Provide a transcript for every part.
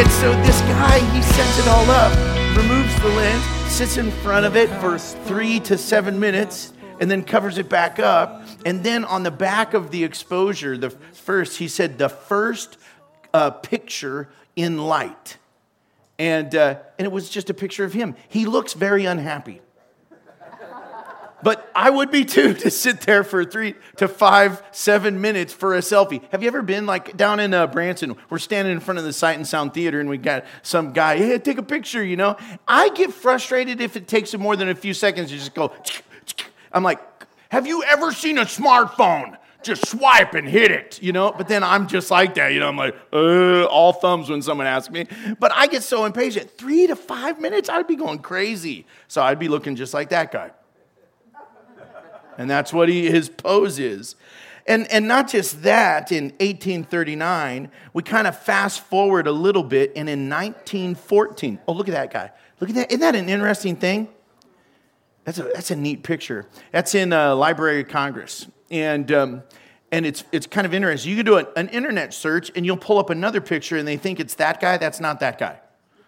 And so this guy, he sets it all up, removes the lens, sits in front of it for three to seven minutes, and then covers it back up. And then on the back of the exposure, the first, he said, the first uh, picture in light. And, uh, and it was just a picture of him. He looks very unhappy. But I would be too to sit there for three to five, seven minutes for a selfie. Have you ever been like down in uh, Branson? We're standing in front of the Sight and Sound Theater and we got some guy, hey, take a picture, you know? I get frustrated if it takes more than a few seconds to just go, I'm like, have you ever seen a smartphone? Just swipe and hit it, you know? But then I'm just like that, you know? I'm like, uh, all thumbs when someone asks me. But I get so impatient. Three to five minutes, I'd be going crazy. So I'd be looking just like that guy and that's what he, his pose is. And, and not just that, in 1839, we kind of fast forward a little bit, and in 1914, oh, look at that guy. Look at that. Isn't that an interesting thing? That's a, that's a neat picture. That's in uh, Library of Congress. And, um, and it's, it's kind of interesting. You can do an, an internet search, and you'll pull up another picture, and they think it's that guy. That's not that guy.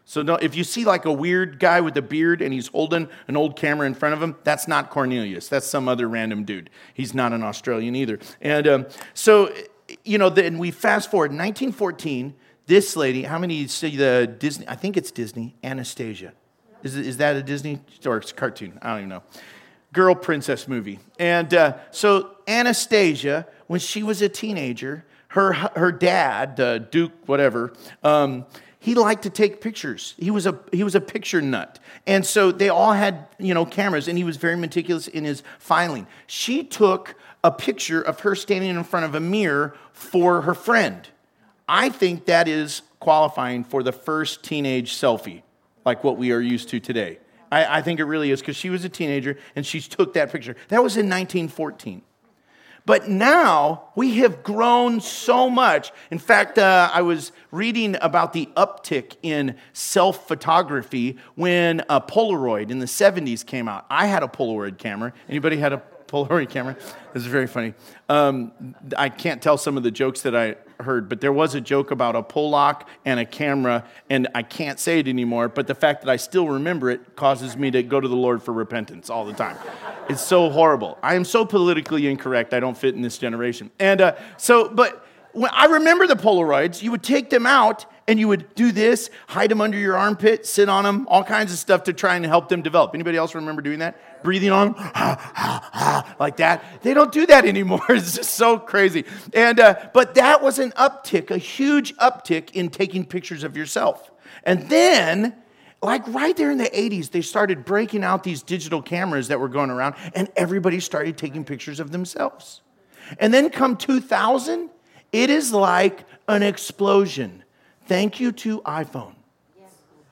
So no, if you see like a weird guy with a beard and he's holding an old camera in front of him, that's not Cornelius. That's some other random dude. He's not an Australian either. And um, so, you know, then we fast forward 1914. This lady, how many see the Disney? I think it's Disney. Anastasia, is is that a Disney or it's a cartoon? I don't even know. Girl princess movie. And uh, so Anastasia, when she was a teenager, her her dad, uh, Duke, whatever. Um, he liked to take pictures. He was a he was a picture nut. And so they all had, you know, cameras and he was very meticulous in his filing. She took a picture of her standing in front of a mirror for her friend. I think that is qualifying for the first teenage selfie, like what we are used to today. I, I think it really is because she was a teenager and she took that picture. That was in 1914. But now we have grown so much. In fact, uh, I was reading about the uptick in self photography when a Polaroid in the 70s came out. I had a Polaroid camera. Anybody had a Polaroid camera? This is very funny. Um, I can't tell some of the jokes that I heard, but there was a joke about a Pollock and a camera, and I can't say it anymore, but the fact that I still remember it causes me to go to the Lord for repentance all the time. It's so horrible. I am so politically incorrect, I don't fit in this generation. And uh, so, but when I remember the Polaroids, you would take them out and you would do this, hide them under your armpit, sit on them, all kinds of stuff to try and help them develop. Anybody else remember doing that? Breathing on like that. They don't do that anymore. It's just so crazy. And uh, but that was an uptick, a huge uptick in taking pictures of yourself. And then like right there in the 80s, they started breaking out these digital cameras that were going around, and everybody started taking pictures of themselves. And then come 2000, it is like an explosion. Thank you to iPhone.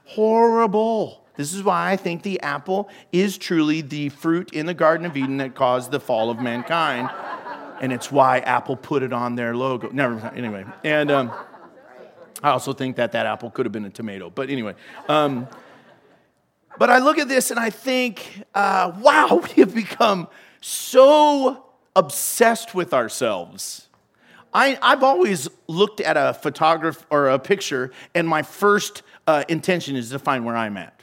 Horrible. This is why I think the apple is truly the fruit in the Garden of Eden that caused the fall of mankind. And it's why Apple put it on their logo. Never mind. Anyway. And um, I also think that that apple could have been a tomato. But anyway. Um, but I look at this and I think, uh, wow, we have become so obsessed with ourselves I, have always looked at a photograph or a picture, and my first uh, intention is to find where I'm at.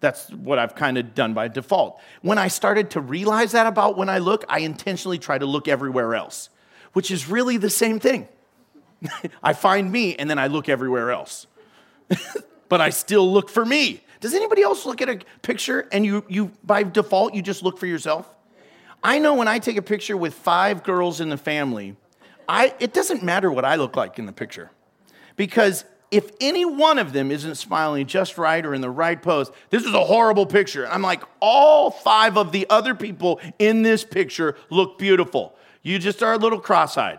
That's what I've kind of done by default. When I started to realize that about when I look, I intentionally try to look everywhere else, which is really the same thing. I find me and then I look everywhere else. but I still look for me. Does anybody else look at a picture and you, you by default you just look for yourself? I know when I take a picture with five girls in the family, I, it doesn't matter what I look like in the picture. Because if any one of them isn't smiling just right or in the right pose, this is a horrible picture. I'm like, all five of the other people in this picture look beautiful. You just are a little cross eyed.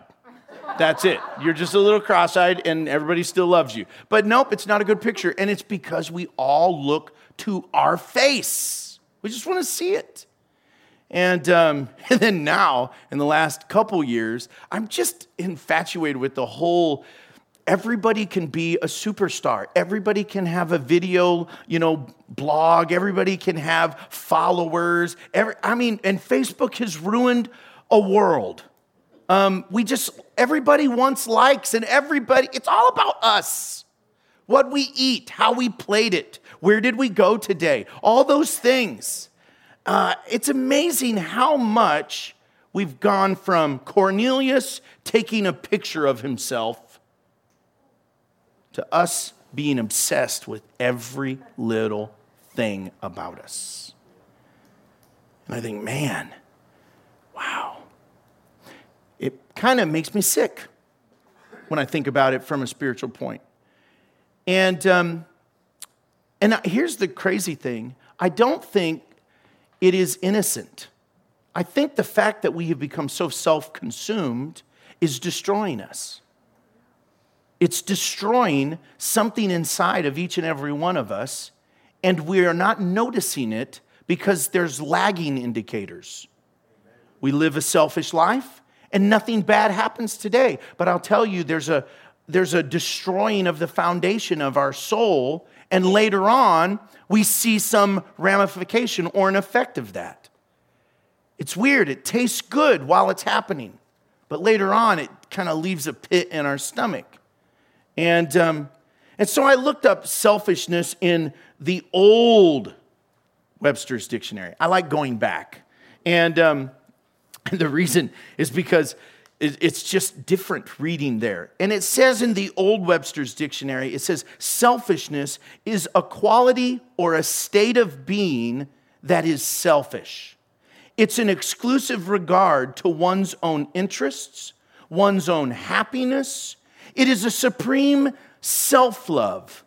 That's it. You're just a little cross eyed and everybody still loves you. But nope, it's not a good picture. And it's because we all look to our face. We just want to see it. And, um, and then now, in the last couple years, I'm just infatuated with the whole everybody can be a superstar. Everybody can have a video, you know, blog. Everybody can have followers. Every, I mean, and Facebook has ruined a world. Um, we just, everybody wants likes and everybody, it's all about us. what we eat, how we played it, where did we go today, all those things. Uh, it's amazing how much we've gone from Cornelius taking a picture of himself to us being obsessed with every little thing about us. And I think, man, wow. It kind of makes me sick when I think about it from a spiritual point. And, um, and here's the crazy thing I don't think it is innocent. I think the fact that we have become so self consumed is destroying us. It's destroying something inside of each and every one of us, and we are not noticing it because there's lagging indicators. We live a selfish life, and nothing bad happens today. But I'll tell you, there's a, there's a destroying of the foundation of our soul, and later on, we see some ramification or an effect of that. It's weird, it tastes good while it's happening, but later on, it kind of leaves a pit in our stomach. And, um, and so I looked up selfishness in the old Webster's dictionary. I like going back. And, um, and the reason is because it's just different reading there. And it says in the Old Webster's Dictionary, it says, selfishness is a quality or a state of being that is selfish. It's an exclusive regard to one's own interests, one's own happiness, it is a supreme self love.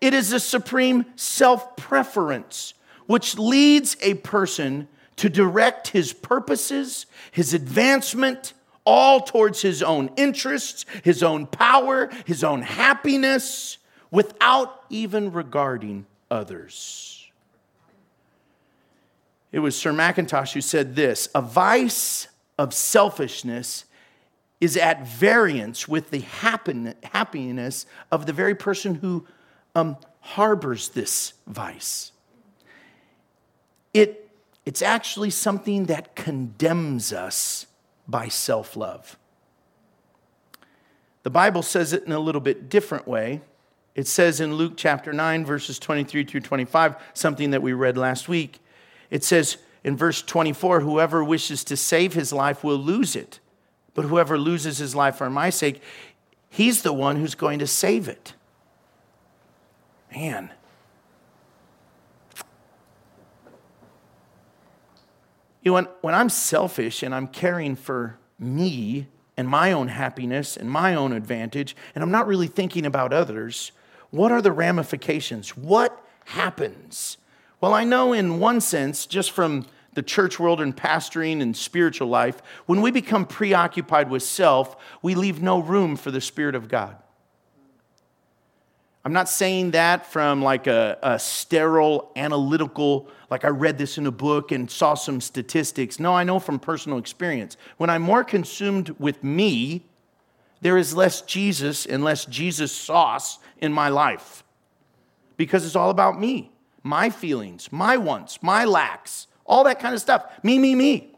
It is a supreme self preference, which leads a person to direct his purposes, his advancement, all towards his own interests, his own power, his own happiness, without even regarding others. It was Sir Mackintosh who said this a vice of selfishness is at variance with the happen, happiness of the very person who um, harbors this vice. It, it's actually something that condemns us by self love. The Bible says it in a little bit different way. It says in Luke chapter 9, verses 23 through 25, something that we read last week. It says in verse 24, whoever wishes to save his life will lose it but whoever loses his life for my sake, he's the one who's going to save it. Man. You know, when, when I'm selfish and I'm caring for me and my own happiness and my own advantage, and I'm not really thinking about others, what are the ramifications? What happens? Well, I know in one sense, just from the church world and pastoring and spiritual life, when we become preoccupied with self, we leave no room for the Spirit of God. I'm not saying that from like a, a, sterile, analytical, like I read this in a book and saw some statistics. No, I know from personal experience. When I'm more consumed with me, there is less Jesus and less Jesus sauce in my life because it's all about me, my feelings, my wants, my lacks all that kind of stuff. Me, me, me.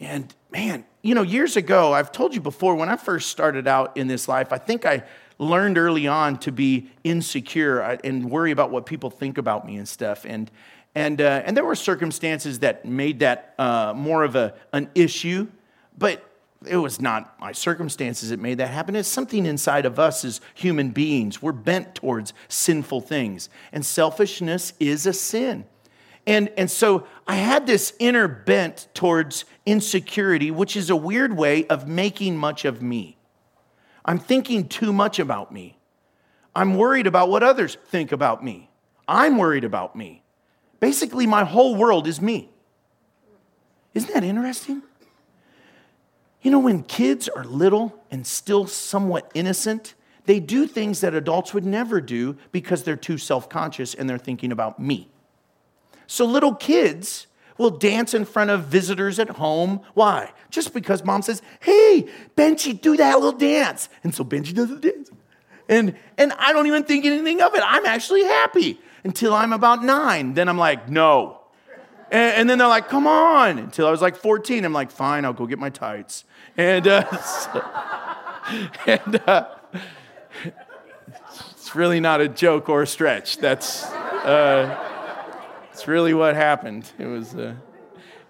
And man, you know, years ago, I've told you before, when I first started out in this life, I think I learned early on to be insecure and worry about what people think about me and stuff. And, and, uh, and there were circumstances that made that uh, more of a, an issue, but it was not my circumstances that made that happen. It's something inside of us as human beings. We're bent towards sinful things, and selfishness is a sin. And, and so I had this inner bent towards insecurity, which is a weird way of making much of me. I'm thinking too much about me. I'm worried about what others think about me. I'm worried about me. Basically, my whole world is me. Isn't that interesting? You know, when kids are little and still somewhat innocent, they do things that adults would never do because they're too self conscious and they're thinking about me. So little kids will dance in front of visitors at home. Why? Just because mom says, hey, Benji, do that little dance. And so Benji does the dance. And, and I don't even think anything of it. I'm actually happy until I'm about nine. Then I'm like, no. And, and then they're like, come on. Until I was like 14. I'm like, fine, I'll go get my tights. And, uh, so, and uh, it's really not a joke or a stretch. That's, uh, that's really what happened. It was, uh,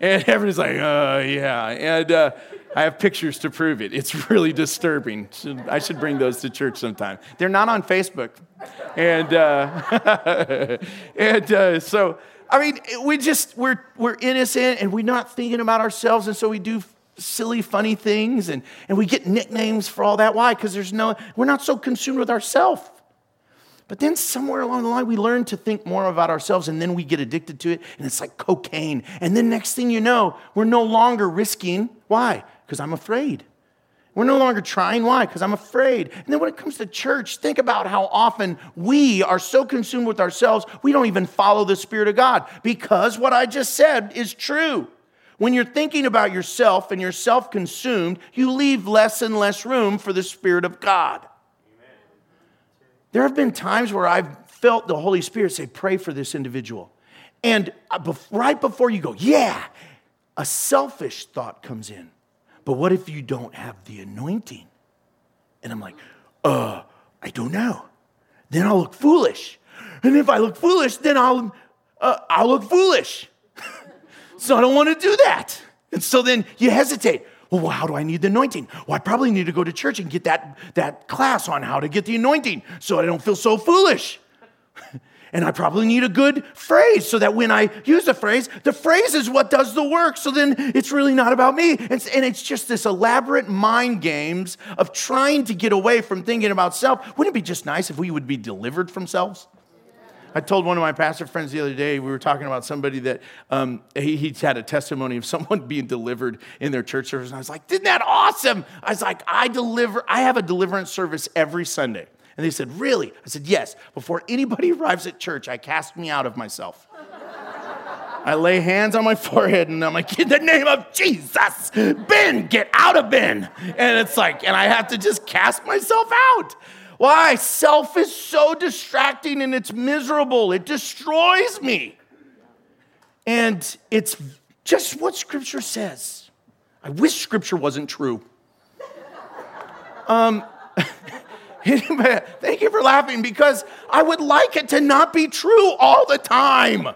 and everybody's like, uh, yeah. And uh, I have pictures to prove it. It's really disturbing. I should bring those to church sometime. They're not on Facebook. And, uh, and uh, so, I mean, we just, we're, we're innocent and we're not thinking about ourselves. And so we do silly, funny things and, and we get nicknames for all that. Why? Because there's no, we're not so consumed with ourselves. But then somewhere along the line, we learn to think more about ourselves and then we get addicted to it and it's like cocaine. And then next thing you know, we're no longer risking. Why? Because I'm afraid. We're no longer trying. Why? Because I'm afraid. And then when it comes to church, think about how often we are so consumed with ourselves, we don't even follow the Spirit of God. Because what I just said is true. When you're thinking about yourself and you're self consumed, you leave less and less room for the Spirit of God. There have been times where I've felt the Holy Spirit say, Pray for this individual. And uh, right before you go, Yeah, a selfish thought comes in. But what if you don't have the anointing? And I'm like, Uh, I don't know. Then I'll look foolish. And if I look foolish, then I'll, uh, I'll look foolish. so I don't want to do that. And so then you hesitate. Well, how do I need the anointing? Well, I probably need to go to church and get that, that class on how to get the anointing so I don't feel so foolish. and I probably need a good phrase so that when I use the phrase, the phrase is what does the work. So then it's really not about me. It's, and it's just this elaborate mind games of trying to get away from thinking about self. Wouldn't it be just nice if we would be delivered from selves? I told one of my pastor friends the other day, we were talking about somebody that um, he, he had a testimony of someone being delivered in their church service. And I was like, isn't that awesome? I was like, I deliver, I have a deliverance service every Sunday. And they said, Really? I said, Yes. Before anybody arrives at church, I cast me out of myself. I lay hands on my forehead and I'm like, in the name of Jesus, Ben, get out of Ben. And it's like, and I have to just cast myself out. Why? Self is so distracting and it's miserable. It destroys me. And it's just what Scripture says. I wish Scripture wasn't true. Um, thank you for laughing because I would like it to not be true all the time.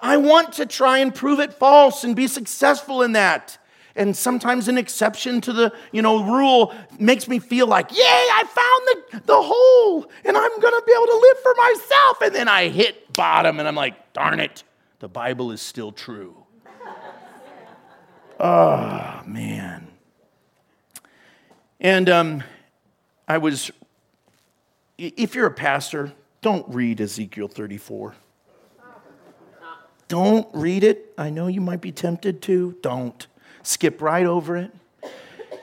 I want to try and prove it false and be successful in that and sometimes an exception to the you know rule makes me feel like yay i found the, the hole and i'm to be able to live for myself. And then i hit bottom and i'm like darn it the bible is still true. Oh man. And um, i was if you're a pastor don't read ezekiel 34 don't read it. I know you might be tempted to. Don't skip right over it.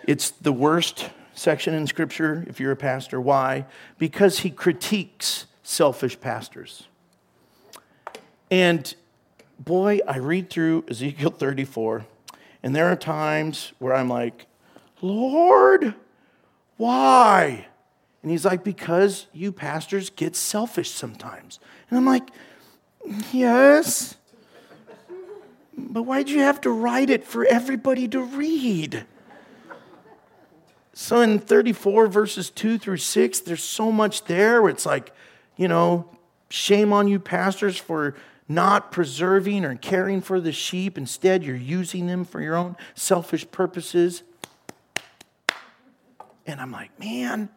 It's the worst section in Scripture if you're a pastor. Why? Because he critiques selfish pastors. And boy, I read through Ezekiel 34, and there are times where I'm like, Lord, why? And he's like, because you pastors get selfish sometimes. And I'm like, yes. But why'd you have to write it for everybody to read? So in 34 verses 2 through 6, there's so much there where it's like, you know, shame on you, pastors, for not preserving or caring for the sheep. Instead, you're using them for your own selfish purposes. And I'm like, man,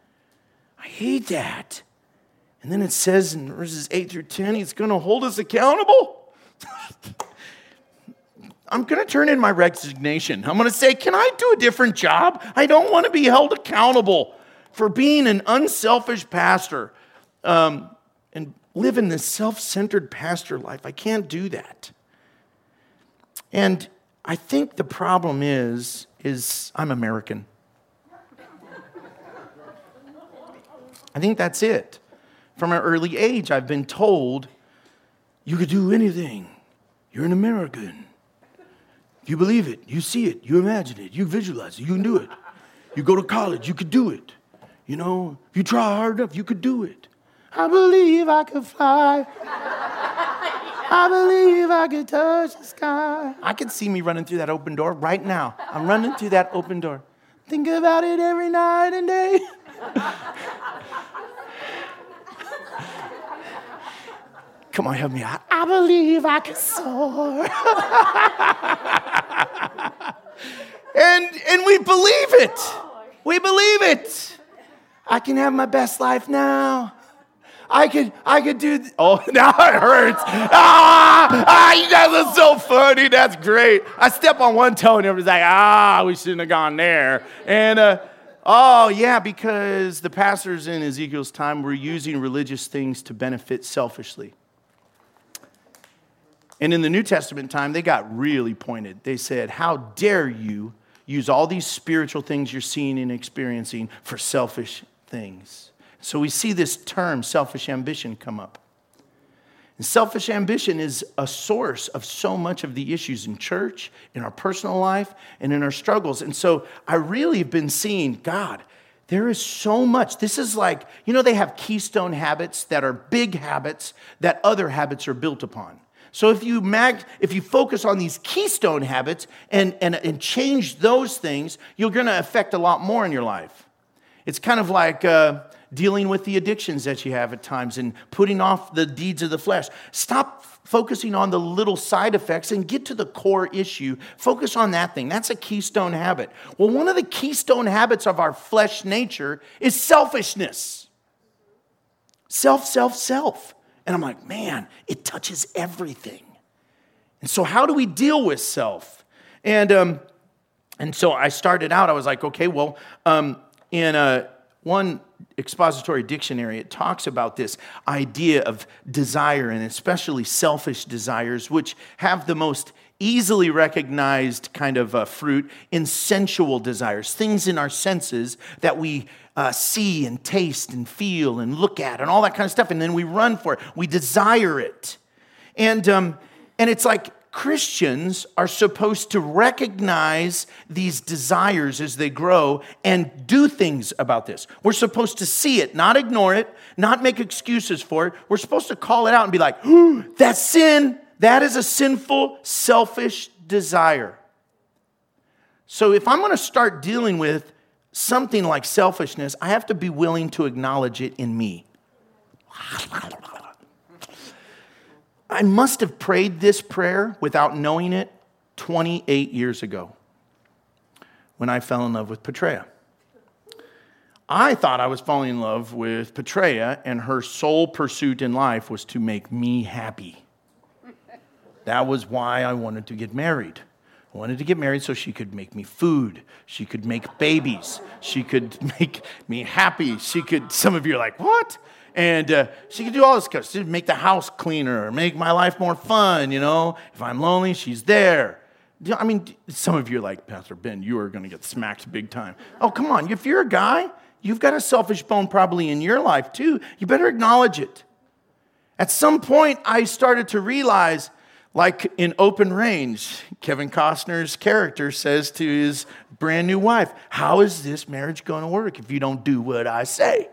I hate that. And then it says in verses 8 through 10, he's going to hold us accountable. I'm going to turn in my resignation. I'm going to say, Can I do a different job? I don't want to be held accountable for being an unselfish pastor um, and living this self centered pastor life. I can't do that. And I think the problem is, is I'm American. I think that's it. From an early age, I've been told you could do anything. You're an American. You believe it, you see it, you imagine it, you visualize it, you can do it. You go to college, you could do it. You know, if you try hard enough, you could do it. I believe I could fly. I believe I could touch the sky. I can see me running through that open door right now. I'm running through that open door. Think about it every night and day. Come on, help me out. I believe I can soar. and, and we believe it. We believe it. I can have my best life now. I could, I could do. Th- oh, now it hurts. Ah, ah, you guys are so funny. That's great. I step on one toe and everybody's like, ah, we shouldn't have gone there. And uh, oh yeah, because the pastors in Ezekiel's time were using religious things to benefit selfishly. And in the New Testament time, they got really pointed. They said, How dare you use all these spiritual things you're seeing and experiencing for selfish things? So we see this term, selfish ambition, come up. And selfish ambition is a source of so much of the issues in church, in our personal life, and in our struggles. And so I really have been seeing God, there is so much. This is like, you know, they have keystone habits that are big habits that other habits are built upon. So if you mag, if you focus on these keystone habits and, and, and change those things, you're going to affect a lot more in your life. It's kind of like uh, dealing with the addictions that you have at times and putting off the deeds of the flesh. Stop focusing on the little side effects and get to the core issue. Focus on that thing. That's a keystone habit. Well, one of the keystone habits of our flesh nature is selfishness. Self, self, self. And I'm like, man, it touches everything. And so, how do we deal with self? And, um, and so I started out, I was like, okay, well, um, in a, one expository dictionary, it talks about this idea of desire, and especially selfish desires, which have the most easily recognized kind of uh, fruit in sensual desires, things in our senses that we uh, see and taste and feel and look at and all that kind of stuff. And then we run for it, we desire it. And, um, and it's like Christians are supposed to recognize these desires as they grow and do things about this. We're supposed to see it, not ignore it, not make excuses for it. We're supposed to call it out and be like, that's sin. That is a sinful, selfish desire. So if I'm going to start dealing with something like selfishness, I have to be willing to acknowledge it in me. I must have prayed this prayer without knowing it 28 years ago when I fell in love with Petrea. I thought I was falling in love with Petrea, and her sole pursuit in life was to make me happy. That was why I wanted to get married. I wanted to get married so she could make me food. She could make babies. She could make me happy. She could, some of you are like, what? And uh, she could do all this stuff. She'd make the house cleaner, make my life more fun, you know. If I'm lonely, she's there. I mean, some of you are like, Pastor Ben, you are going to get smacked big time. Oh, come on. If you're a guy, you've got a selfish bone probably in your life too. You better acknowledge it. At some point, I started to realize like in Open Range, Kevin Costner's character says to his brand new wife, How is this marriage going to work if you don't do what I say?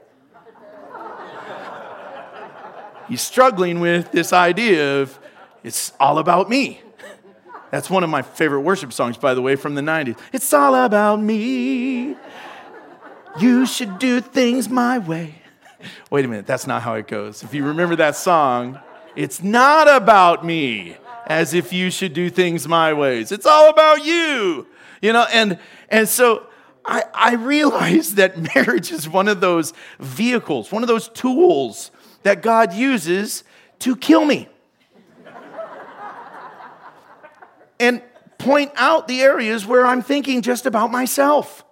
He's struggling with this idea of it's all about me. That's one of my favorite worship songs, by the way, from the 90s. It's all about me. You should do things my way. Wait a minute, that's not how it goes. If you remember that song, it's not about me as if you should do things my ways. It's all about you, you know, and, and so I, I realize that marriage is one of those vehicles, one of those tools that God uses to kill me. and point out the areas where I'm thinking just about myself.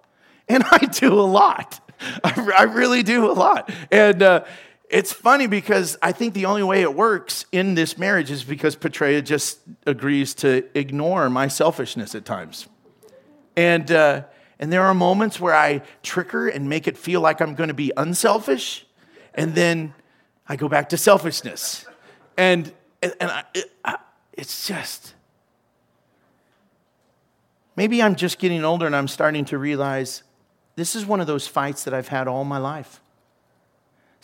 And I do a lot. I, really do a lot. And, uh, it's funny because I think the only way it works in this marriage is because Petrea just agrees to ignore my selfishness at times. And, uh, and there are moments where I trick her and make it feel like I'm going to be unselfish, and then I go back to selfishness. And, and, and I, it, I, it's just, maybe I'm just getting older and I'm starting to realize this is one of those fights that I've had all my life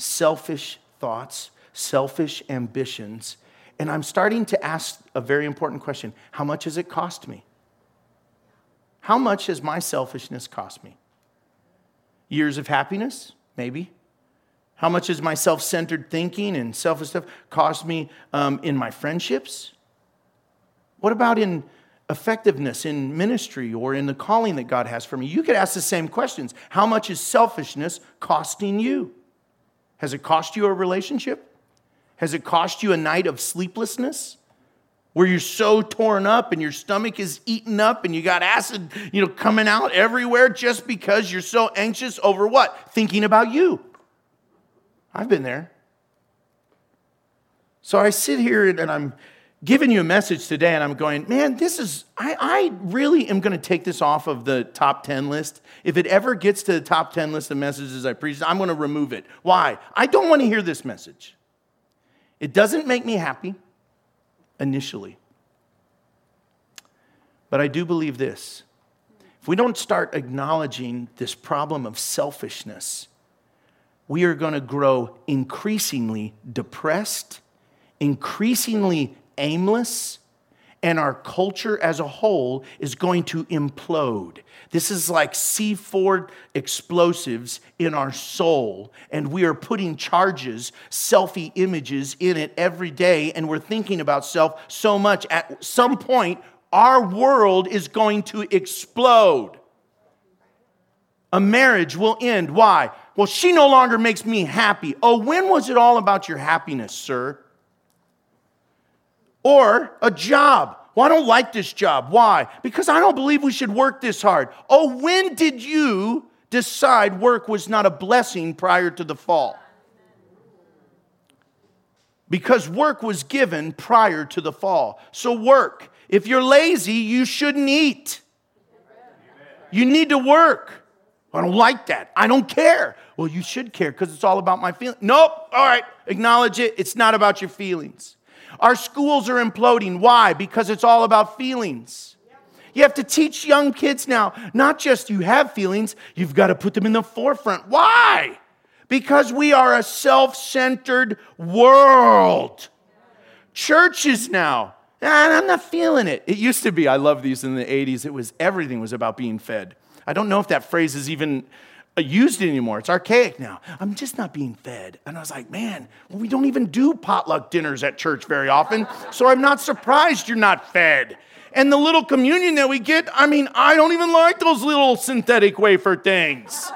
selfish thoughts, selfish ambitions. And I'm starting to ask a very important question How much has it cost me? How much has my selfishness cost me? Years of happiness? Maybe. How much has my self centered thinking and selfish stuff cost me um, in my friendships? What about in effectiveness in ministry or in the calling that God has for me? You could ask the same questions. How much is selfishness costing you? Has it cost you a relationship? Has it cost you a night of sleeplessness? Where you're so torn up and your stomach is eaten up and you got acid, you know, coming out everywhere just because you're so anxious over what? Thinking about you. I've been there. So I sit here and I'm giving you a message today, and I'm going, man, this is, I, I really am going to take this off of the top 10 list. If it ever gets to the top 10 list of messages I preach, I'm going to remove it. Why? I don't want to hear this message. It doesn't make me happy initially. But I do believe this. If we don't start acknowledging this problem of selfishness, we are going to grow increasingly depressed, increasingly aimless, and our culture as a whole is going to implode. This is like C4 explosives in our soul, and we are putting charges, selfie images in it every day, and we're thinking about self so much. At some point, our world is going to explode. A marriage will end. Why? Well, she no longer makes me happy. Oh, when was it all about your happiness, sir? Or a job. Well, I don't like this job. Why? Because I don't believe we should work this hard. Oh, when did you decide work was not a blessing prior to the fall? Because work was given prior to the fall. So, work. If you're lazy, you shouldn't eat. You need to work. I don't like that. I don't care. Well, you should care because it's all about my feelings. Nope. All right. Acknowledge it. It's not about your feelings. Our schools are imploding. Why? Because it's all about feelings. You have to teach young kids now, not just you have feelings, you've got to put them in the forefront. Why? Because we are a self centered world. Churches now, and I'm not feeling it. It used to be, I love these in the 80s, it was everything was about being fed. I don't know if that phrase is even uh, used anymore. It's archaic now. I'm just not being fed. And I was like, man, well, we don't even do potluck dinners at church very often, so I'm not surprised you're not fed. And the little communion that we get, I mean, I don't even like those little synthetic wafer things.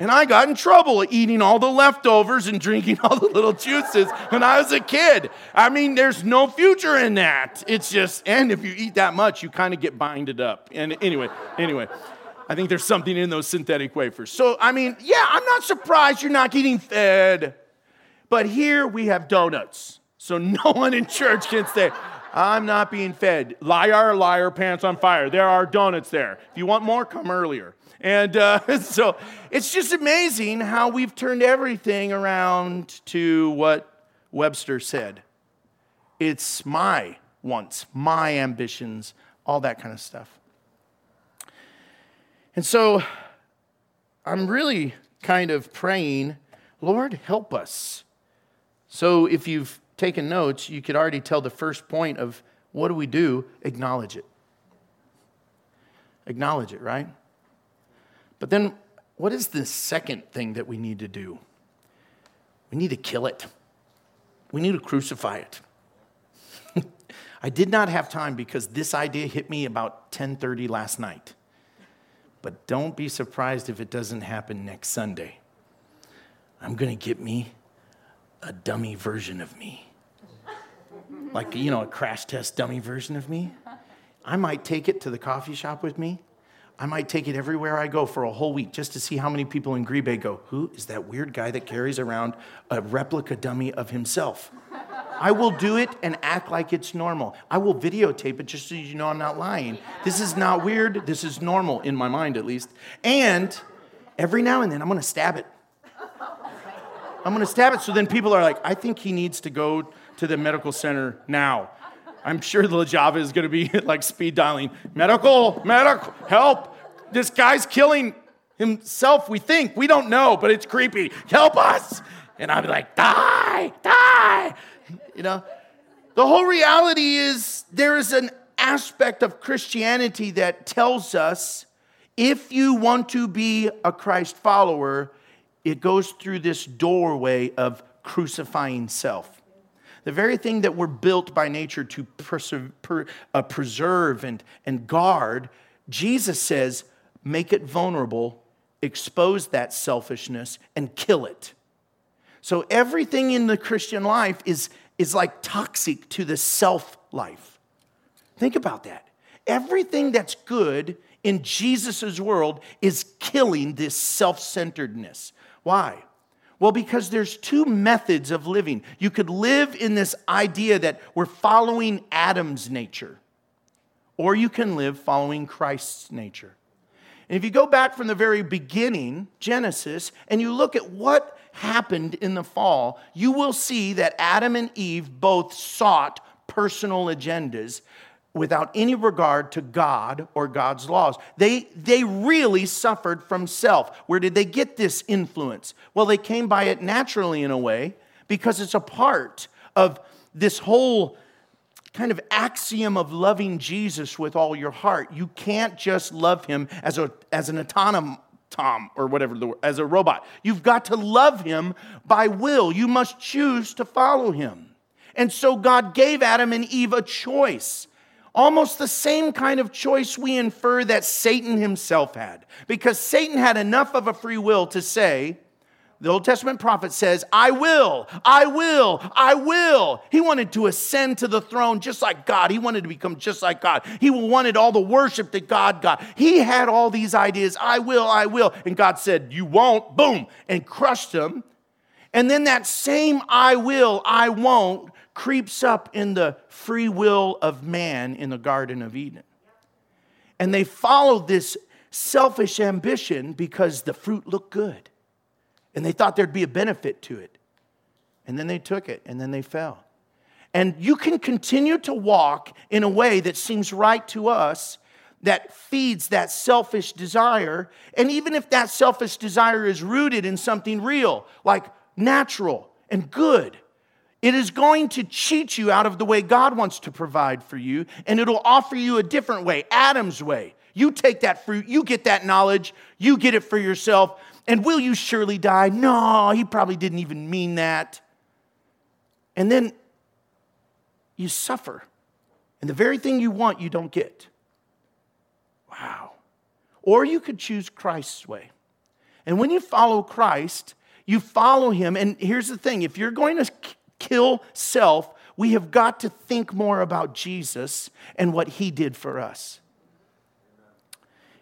And I got in trouble eating all the leftovers and drinking all the little juices when I was a kid. I mean, there's no future in that. It's just, and if you eat that much, you kind of get binded up. And anyway, anyway. I think there's something in those synthetic wafers. So, I mean, yeah, I'm not surprised you're not getting fed. But here we have donuts. So no one in church can say, I'm not being fed. Liar, liar, pants on fire. There are donuts there. If you want more, come earlier. And uh, so it's just amazing how we've turned everything around to what Webster said. It's my wants, my ambitions, all that kind of stuff. And so I'm really kind of praying, Lord, help us. So if you've taken notes, you could already tell the first point of what do we do? Acknowledge it. Acknowledge it, right? But then what is the second thing that we need to do? We need to kill it. We need to crucify it. I did not have time because this idea hit me about 10:30 last night. But don't be surprised if it doesn't happen next Sunday. I'm going to get me a dummy version of me. Like, you know, a crash test dummy version of me. I might take it to the coffee shop with me. I might take it everywhere I go for a whole week just to see how many people in Green Bay go, Who is that weird guy that carries around a replica dummy of himself? I will do it and act like it's normal. I will videotape it just so you know I'm not lying. This is not weird. This is normal, in my mind at least. And every now and then, I'm going to stab it. I'm going to stab it so then people are like, I think he needs to go to the medical center now. I'm sure the Java is going to be like speed dialing. Medical, medical, help. This guy's killing himself, we think. We don't know, but it's creepy. Help us. And I'll be like, die, die. You know, the whole reality is there is an aspect of Christianity that tells us if you want to be a Christ follower, it goes through this doorway of crucifying self. The very thing that we're built by nature to preserve, per, uh, preserve and, and guard, Jesus says, make it vulnerable, expose that selfishness, and kill it. So everything in the Christian life is, is like toxic to the self life. Think about that. Everything that's good in Jesus' world is killing this self centeredness. Why? Well, because there's two methods of living. You could live in this idea that we're following Adam's nature, or you can live following Christ's nature. And if you go back from the very beginning, Genesis, and you look at what happened in the fall, you will see that Adam and Eve both sought personal agendas without any regard to God or God's laws. They, they really suffered from self. Where did they get this influence? Well, they came by it naturally in a way because it's a part of this whole kind of axiom of loving Jesus with all your heart. You can't just love him as, a, as an autonomous Tom or whatever the as a robot. You've got to love him by will. You must choose to follow him. And so God gave Adam and Eve a choice. Almost the same kind of choice we infer that Satan himself had. Because Satan had enough of a free will to say, the Old Testament prophet says, I will, I will, I will. He wanted to ascend to the throne just like God. He wanted to become just like God. He wanted all the worship that God got. He had all these ideas I will, I will. And God said, You won't, boom, and crushed him. And then that same I will, I won't creeps up in the free will of man in the Garden of Eden. And they followed this selfish ambition because the fruit looked good. And they thought there'd be a benefit to it. And then they took it and then they fell. And you can continue to walk in a way that seems right to us that feeds that selfish desire. And even if that selfish desire is rooted in something real, like natural and good, it is going to cheat you out of the way God wants to provide for you, and it'll offer you a different way, Adam's way. You take that fruit, you get that knowledge, you get it for yourself, and will you surely die? No, he probably didn't even mean that. And then you suffer, and the very thing you want, you don't get. Wow. Or you could choose Christ's way. And when you follow Christ, you follow him. And here's the thing if you're going to kill self, we have got to think more about Jesus and what he did for us.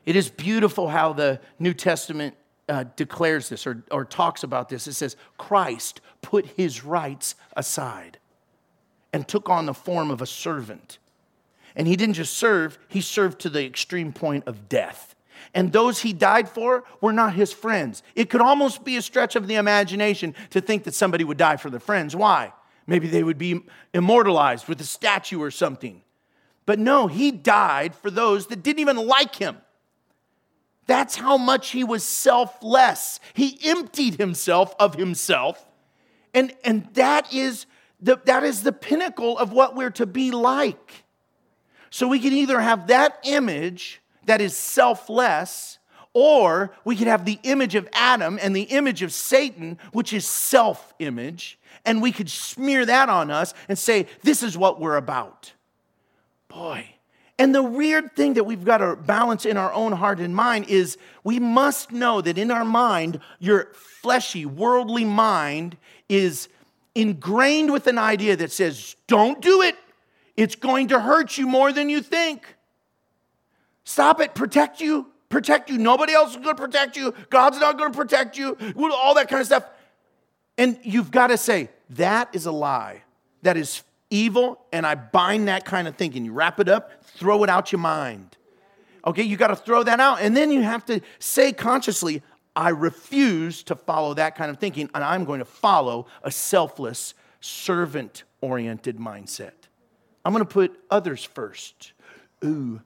It is beautiful how the New Testament uh, declares this or, or talks about this. It says, Christ put his rights aside and took on the form of a servant. And he didn't just serve, he served to the extreme point of death. And those he died for were not his friends. It could almost be a stretch of the imagination to think that somebody would die for their friends. Why? Maybe they would be immortalized with a statue or something. But no, he died for those that didn't even like him. That's how much he was selfless. He emptied himself of himself. And, and that, is the, that is the pinnacle of what we're to be like. So we can either have that image that is selfless, or we could have the image of Adam and the image of Satan, which is self image, and we could smear that on us and say, This is what we're about. Boy. And the weird thing that we've got to balance in our own heart and mind is we must know that in our mind, your fleshy, worldly mind is ingrained with an idea that says, Don't do it. It's going to hurt you more than you think. Stop it, protect you, protect you. Nobody else is going to protect you. God's not going to protect you. All that kind of stuff. And you've got to say, that is a lie. That is evil, and I bind that kind of thinking. You wrap it up, throw it out your mind. Okay, you got to throw that out. And then you have to say consciously, I refuse to follow that kind of thinking, and I'm going to follow a selfless, servant oriented mindset. I'm going to put others first. Ooh,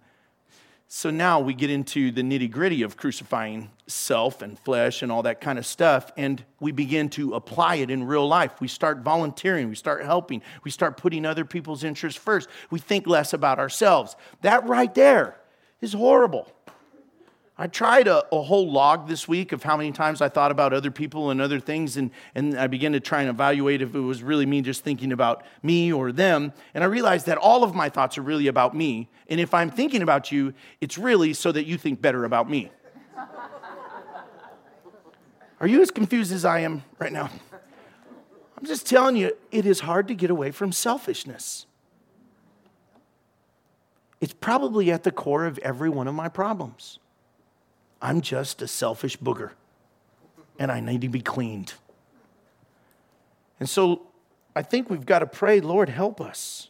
so now we get into the nitty gritty of crucifying self and flesh and all that kind of stuff, and we begin to apply it in real life. We start volunteering, we start helping, we start putting other people's interests first. We think less about ourselves. That right there is horrible. I tried a, a, whole log this week of how many times I thought about other people and other things, and, and I began to try and evaluate if it was really me just thinking about me or them. And I realized that all of my thoughts are really about me. And if I'm thinking about you, it's really so that you think better about me. Are you as confused as I am right now? I'm just telling you, it is hard to get away from selfishness. It's probably at the core of every one of my problems. I'm just a selfish booger and I need to be cleaned. And so I think we've got to pray, Lord, help us.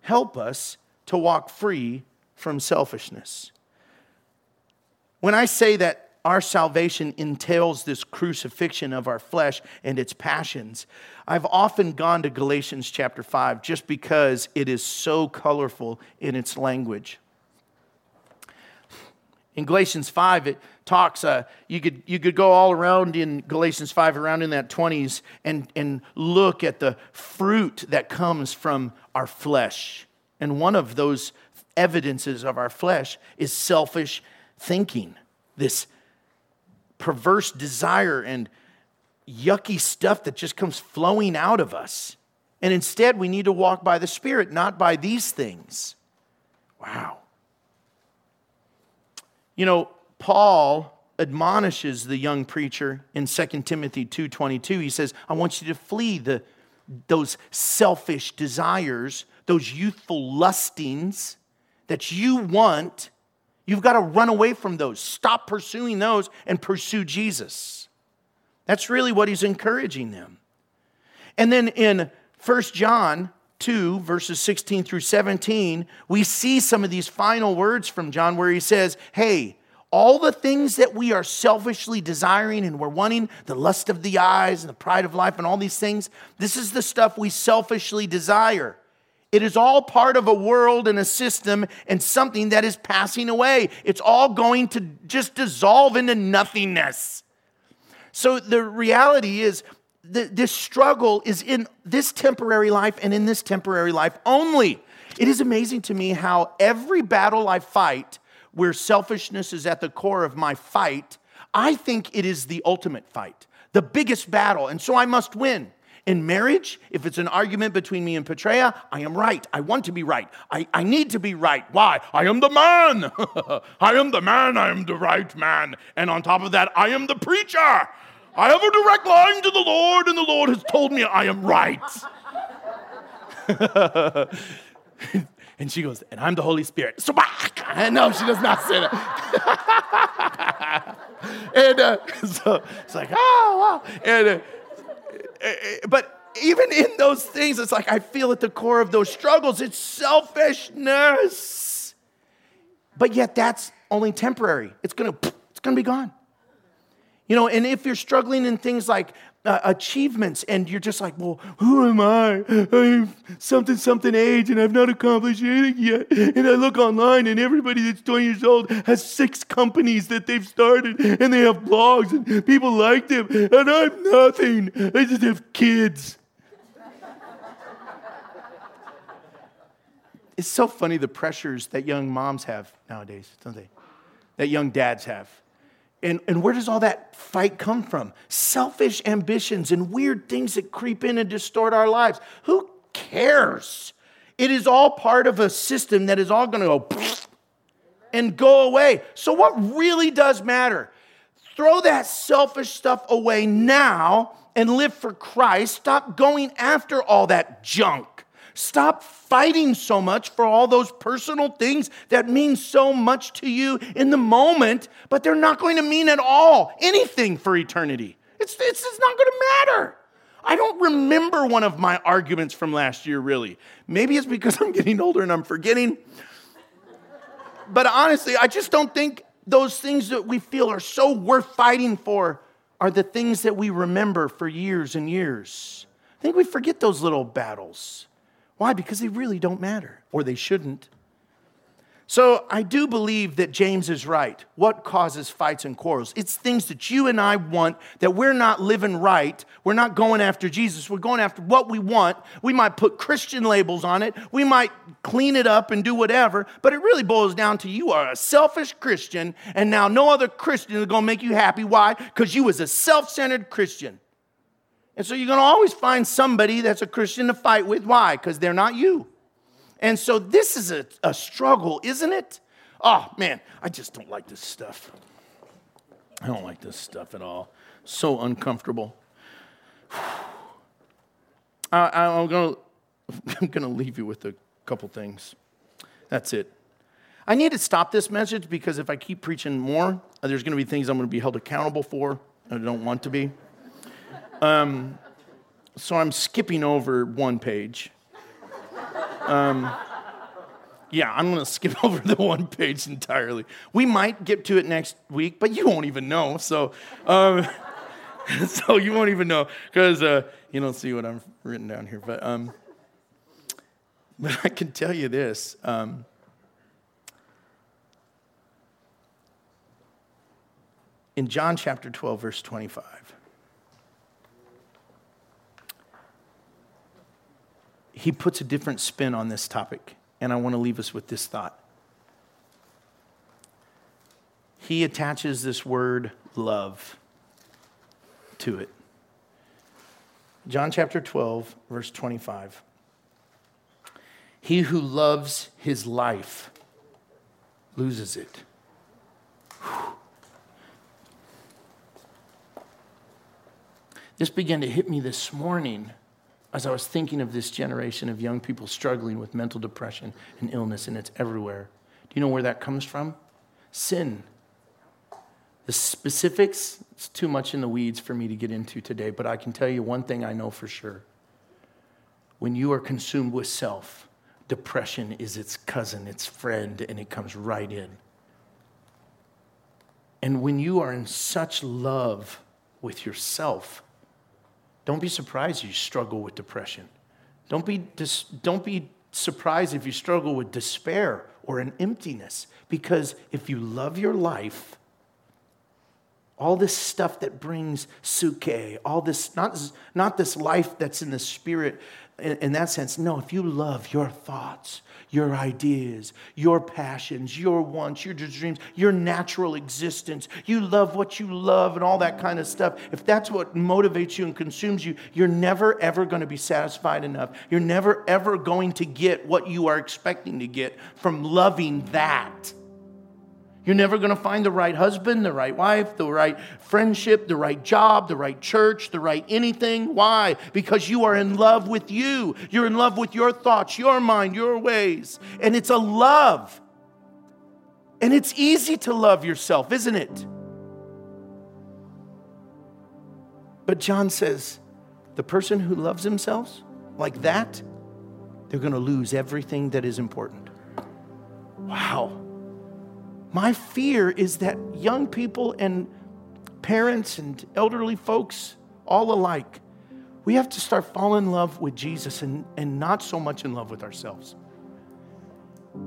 Help us to walk free from selfishness. When I say that our salvation entails this crucifixion of our flesh and its passions. I've often gone to Galatians chapter 5 just because it is so colorful in its language. In Galatians 5, it talks, uh, you, could, you could go all around in Galatians 5, around in that 20s, and, and look at the fruit that comes from our flesh. And one of those evidences of our flesh is selfish thinking, this perverse desire and yucky stuff that just comes flowing out of us. And instead, we need to walk by the Spirit, not by these things. Wow. You know, Paul admonishes the young preacher in 2 Timothy 2:22. He says, "I want you to flee the those selfish desires, those youthful lustings that you want. You've got to run away from those. Stop pursuing those and pursue Jesus." That's really what he's encouraging them. And then in 1 John 2, verses 16 through 17, we see some of these final words from John where he says, Hey, all the things that we are selfishly desiring and we're wanting, the lust of the eyes and the pride of life and all these things, this is the stuff we selfishly desire. It is all part of a world and a system and something that is passing away. It's all going to just dissolve into nothingness. So the reality is, this struggle is in this temporary life and in this temporary life only. It is amazing to me how every battle I fight, where selfishness is at the core of my fight, I think it is the ultimate fight, the biggest battle, and so I must win. In marriage, if it's an argument between me and Petrea, I am right. I want to be right. I, I need to be right. Why? I am the man. I am the man. I am the right man. And on top of that, I am the preacher. I have a direct line to the Lord, and the Lord has told me I am right. and she goes, and I'm the Holy Spirit. No, she does not say that. and uh, so it's like, oh, wow. And, uh, uh, but even in those things, it's like I feel at the core of those struggles, it's selfishness. But yet that's only temporary. It's gonna, it's gonna be gone. You know, and if you're struggling in things like uh, achievements and you're just like, well, who am I? I'm something, something age and I've not accomplished anything yet. And I look online and everybody that's 20 years old has six companies that they've started and they have blogs and people like them. And I'm nothing. I just have kids. it's so funny the pressures that young moms have nowadays, don't they? That young dads have. And, and where does all that fight come from? Selfish ambitions and weird things that creep in and distort our lives. Who cares? It is all part of a system that is all going to go and go away. So, what really does matter? Throw that selfish stuff away now and live for Christ. Stop going after all that junk. Stop fighting so much for all those personal things that mean so much to you in the moment, but they're not going to mean at all anything for eternity. It's, it's, it's not going to matter. I don't remember one of my arguments from last year, really. Maybe it's because I'm getting older and I'm forgetting. But honestly, I just don't think those things that we feel are so worth fighting for are the things that we remember for years and years. I think we forget those little battles. Why? Because they really don't matter, or they shouldn't. So I do believe that James is right. What causes fights and quarrels? It's things that you and I want that we're not living right. We're not going after Jesus. We're going after what we want. We might put Christian labels on it. We might clean it up and do whatever, but it really boils down to you are a selfish Christian and now no other Christian is going to make you happy. Why? Because you was a self-centered Christian. And so you're going to always find somebody that's a Christian to fight with. Why? Because they're not you. And so this is a, a struggle, isn't it? Oh, man, I just don't like this stuff. I don't like this stuff at all. So uncomfortable. I, am going to I'm going to leave you with a couple things. That's it. I need to stop this message because if I keep preaching more, there's going to be things I'm going to be held accountable for. I don't want to be. Um, so I'm skipping over one page. Um, yeah, I'm going to skip over the one page entirely. We might get to it next week, but you won't even know. So, um, so you won't even know because uh, you don't see what I'm written down here. But, um, but I can tell you this. Um, in John chapter 12, verse 25. He puts a different spin on this topic, and I want to leave us with this thought. He attaches this word love to it. John chapter 12, verse 25. He who loves his life loses it. Whew. This began to hit me this morning as I was thinking of this generation of young people struggling with mental depression and illness, and it's everywhere. Do you know where that comes from? Sin. The specifics, it's too much in the weeds for me to get into today, but I can tell you one thing I know for sure. When you are consumed with self, depression is its cousin, its friend, and it comes right in. And when you are in such love with yourself, don't be surprised if you struggle with depression. Don't be, dis- don't be surprised if you struggle with despair or an emptiness, because if you love your life, all this stuff that brings psuche, all this, not, not this life that's in the spirit in, in that sense, no, if you love your thoughts, your ideas, your passions, your wants, your dreams, your natural existence. You love what you love and all that kind of stuff. If that's what motivates you and consumes you, you're never ever going to be satisfied enough. You're never ever going to get what you are expecting to get from loving that. You're never going to find the right husband, the right wife, the right friendship, the right job, the right church, the right anything. Why? Because you are in love with you. You're in love with your thoughts, your mind, your ways. And it's a love. And it's easy to love yourself, isn't it? But John says the person who loves themselves like that, they're going to lose everything that is important. Wow. My fear is that young people and parents and elderly folks, all alike, we have to start falling in love with Jesus and, and not so much in love with ourselves.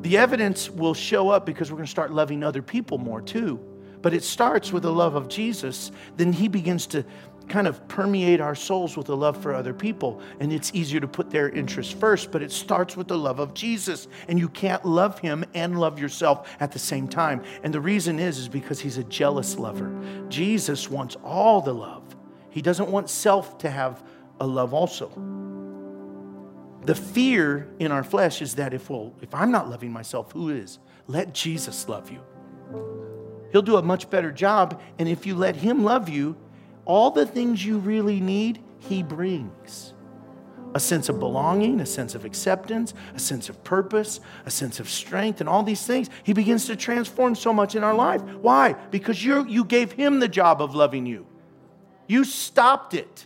The evidence will show up because we're going to start loving other people more too. But it starts with the love of Jesus. Then he begins to kind of permeate our souls with a love for other people. And it's easier to put their interests first, but it starts with the love of Jesus. And you can't love him and love yourself at the same time. And the reason is, is because he's a jealous lover. Jesus wants all the love. He doesn't want self to have a love also. The fear in our flesh is that if, well, if I'm not loving myself, who is? Let Jesus love you. He'll do a much better job. And if you let him love you, all the things you really need, He brings a sense of belonging, a sense of acceptance, a sense of purpose, a sense of strength, and all these things. He begins to transform so much in our life. Why? Because you you gave Him the job of loving you. You stopped it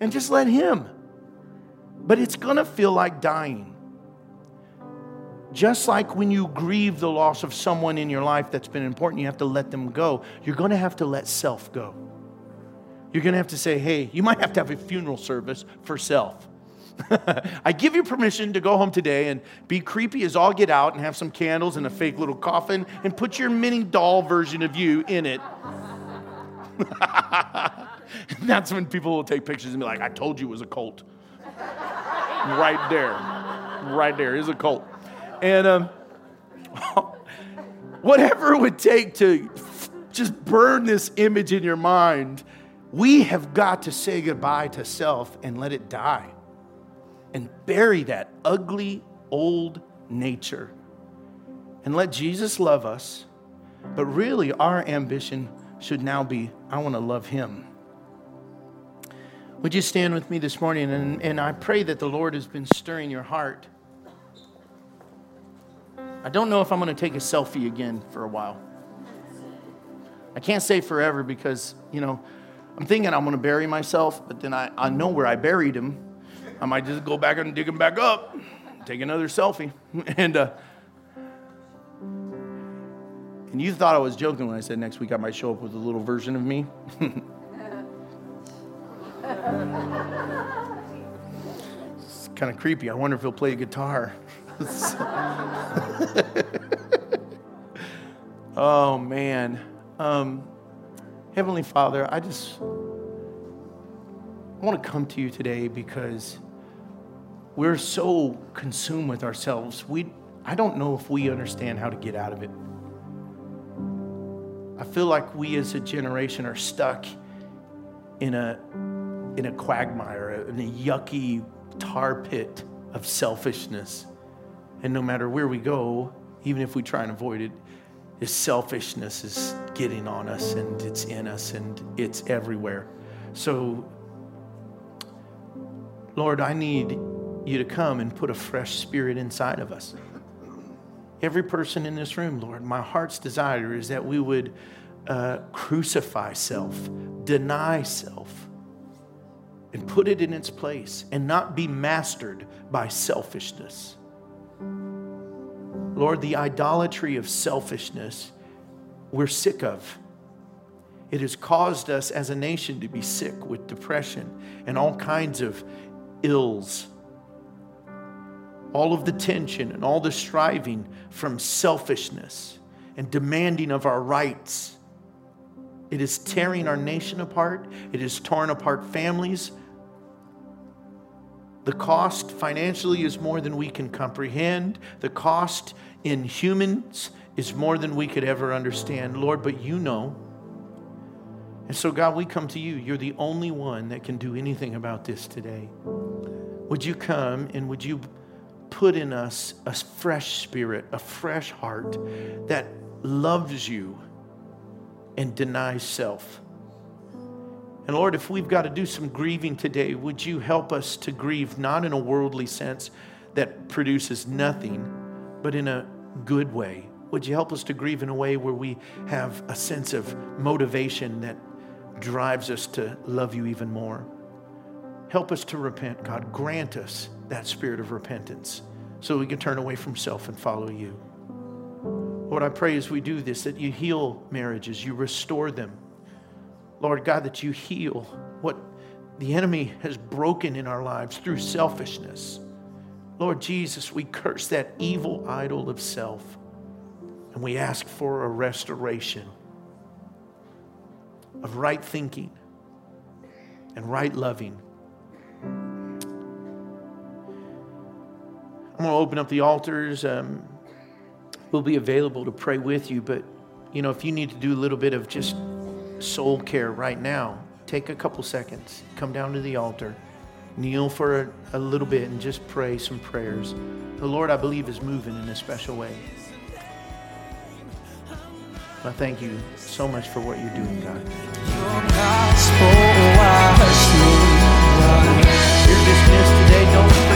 and just let Him. But it's gonna feel like dying. Just like when you grieve the loss of someone in your life that's been important, you have to let them go. You're gonna have to let self go. You're going to have to say, hey, you might have to have a funeral service for self. I give you permission to go home today and be creepy as all get out and have some candles and a fake little coffin and put your mini doll version of you in it. that's when people will take pictures and be like, I told you it was a cult. right there. Right there is a cult. And um, whatever it would take to just burn this image in your mind, we have got to say goodbye to self and let it die and bury that ugly old nature and let Jesus love us. But really, our ambition should now be I want to love him. Would you stand with me this morning? And, and I pray that the Lord has been stirring your heart. I don't know if I'm going to take a selfie again for a while. I can't say forever because, you know, I'm thinking I'm to bury myself, but then I, I know where I buried him. I might just go back and dig him back up, take another selfie. And, uh, and you thought I was joking when I said next week I might show up with a little version of me. it's kind of creepy. I wonder if he'll play a guitar. oh, man. Um, Heavenly Father, I just want to come to you today because we're so consumed with ourselves. We, I don't know if we understand how to get out of it. I feel like we as a generation are stuck in a, in a quagmire, in a yucky tar pit of selfishness. And no matter where we go, even if we try and avoid it, this selfishness is getting on us and it's in us and it's everywhere. So, Lord, I need you to come and put a fresh spirit inside of us. Every person in this room, Lord, my heart's desire is that we would uh, crucify self, deny self, and put it in its place and not be mastered by selfishness. Lord, the idolatry of selfishness, we're sick of. It has caused us as a nation to be sick with depression and all kinds of ills all of the tension and all the striving from selfishness and demanding of our rights. It is tearing our nation apart, it has torn apart families. The cost financially is more than we can comprehend. The cost in humans is more than we could ever understand. Lord, but you know. And so, God, we come to you. You're the only one that can do anything about this today. Would you come and would you put in us a fresh spirit, a fresh heart that loves you and denies self. And Lord, if we've got to do some grieving today, would you help us to grieve not in a worldly sense that produces nothing, but in a good way? Would you help us to grieve in a way where we have a sense of motivation that drives us to love you even more? Help us to repent, God. Grant us that spirit of repentance so we can turn away from self and follow you. Lord, I pray as we do this that you heal marriages, you restore them. Lord God, that you heal what the enemy has broken in our lives through selfishness. Lord Jesus, we curse that evil idol of self and we ask for a restoration of right thinking and right loving I'm going to open up the altars. Um, we'll be available to pray with you. But, you know, if you need to do a little bit of just soul care right now, take a couple seconds, come down to the altar, kneel for a, a little bit, and just pray some prayers. The Lord, I believe, is moving in a special way. I thank you so much for what you're doing, God. You're dismissed today. Don't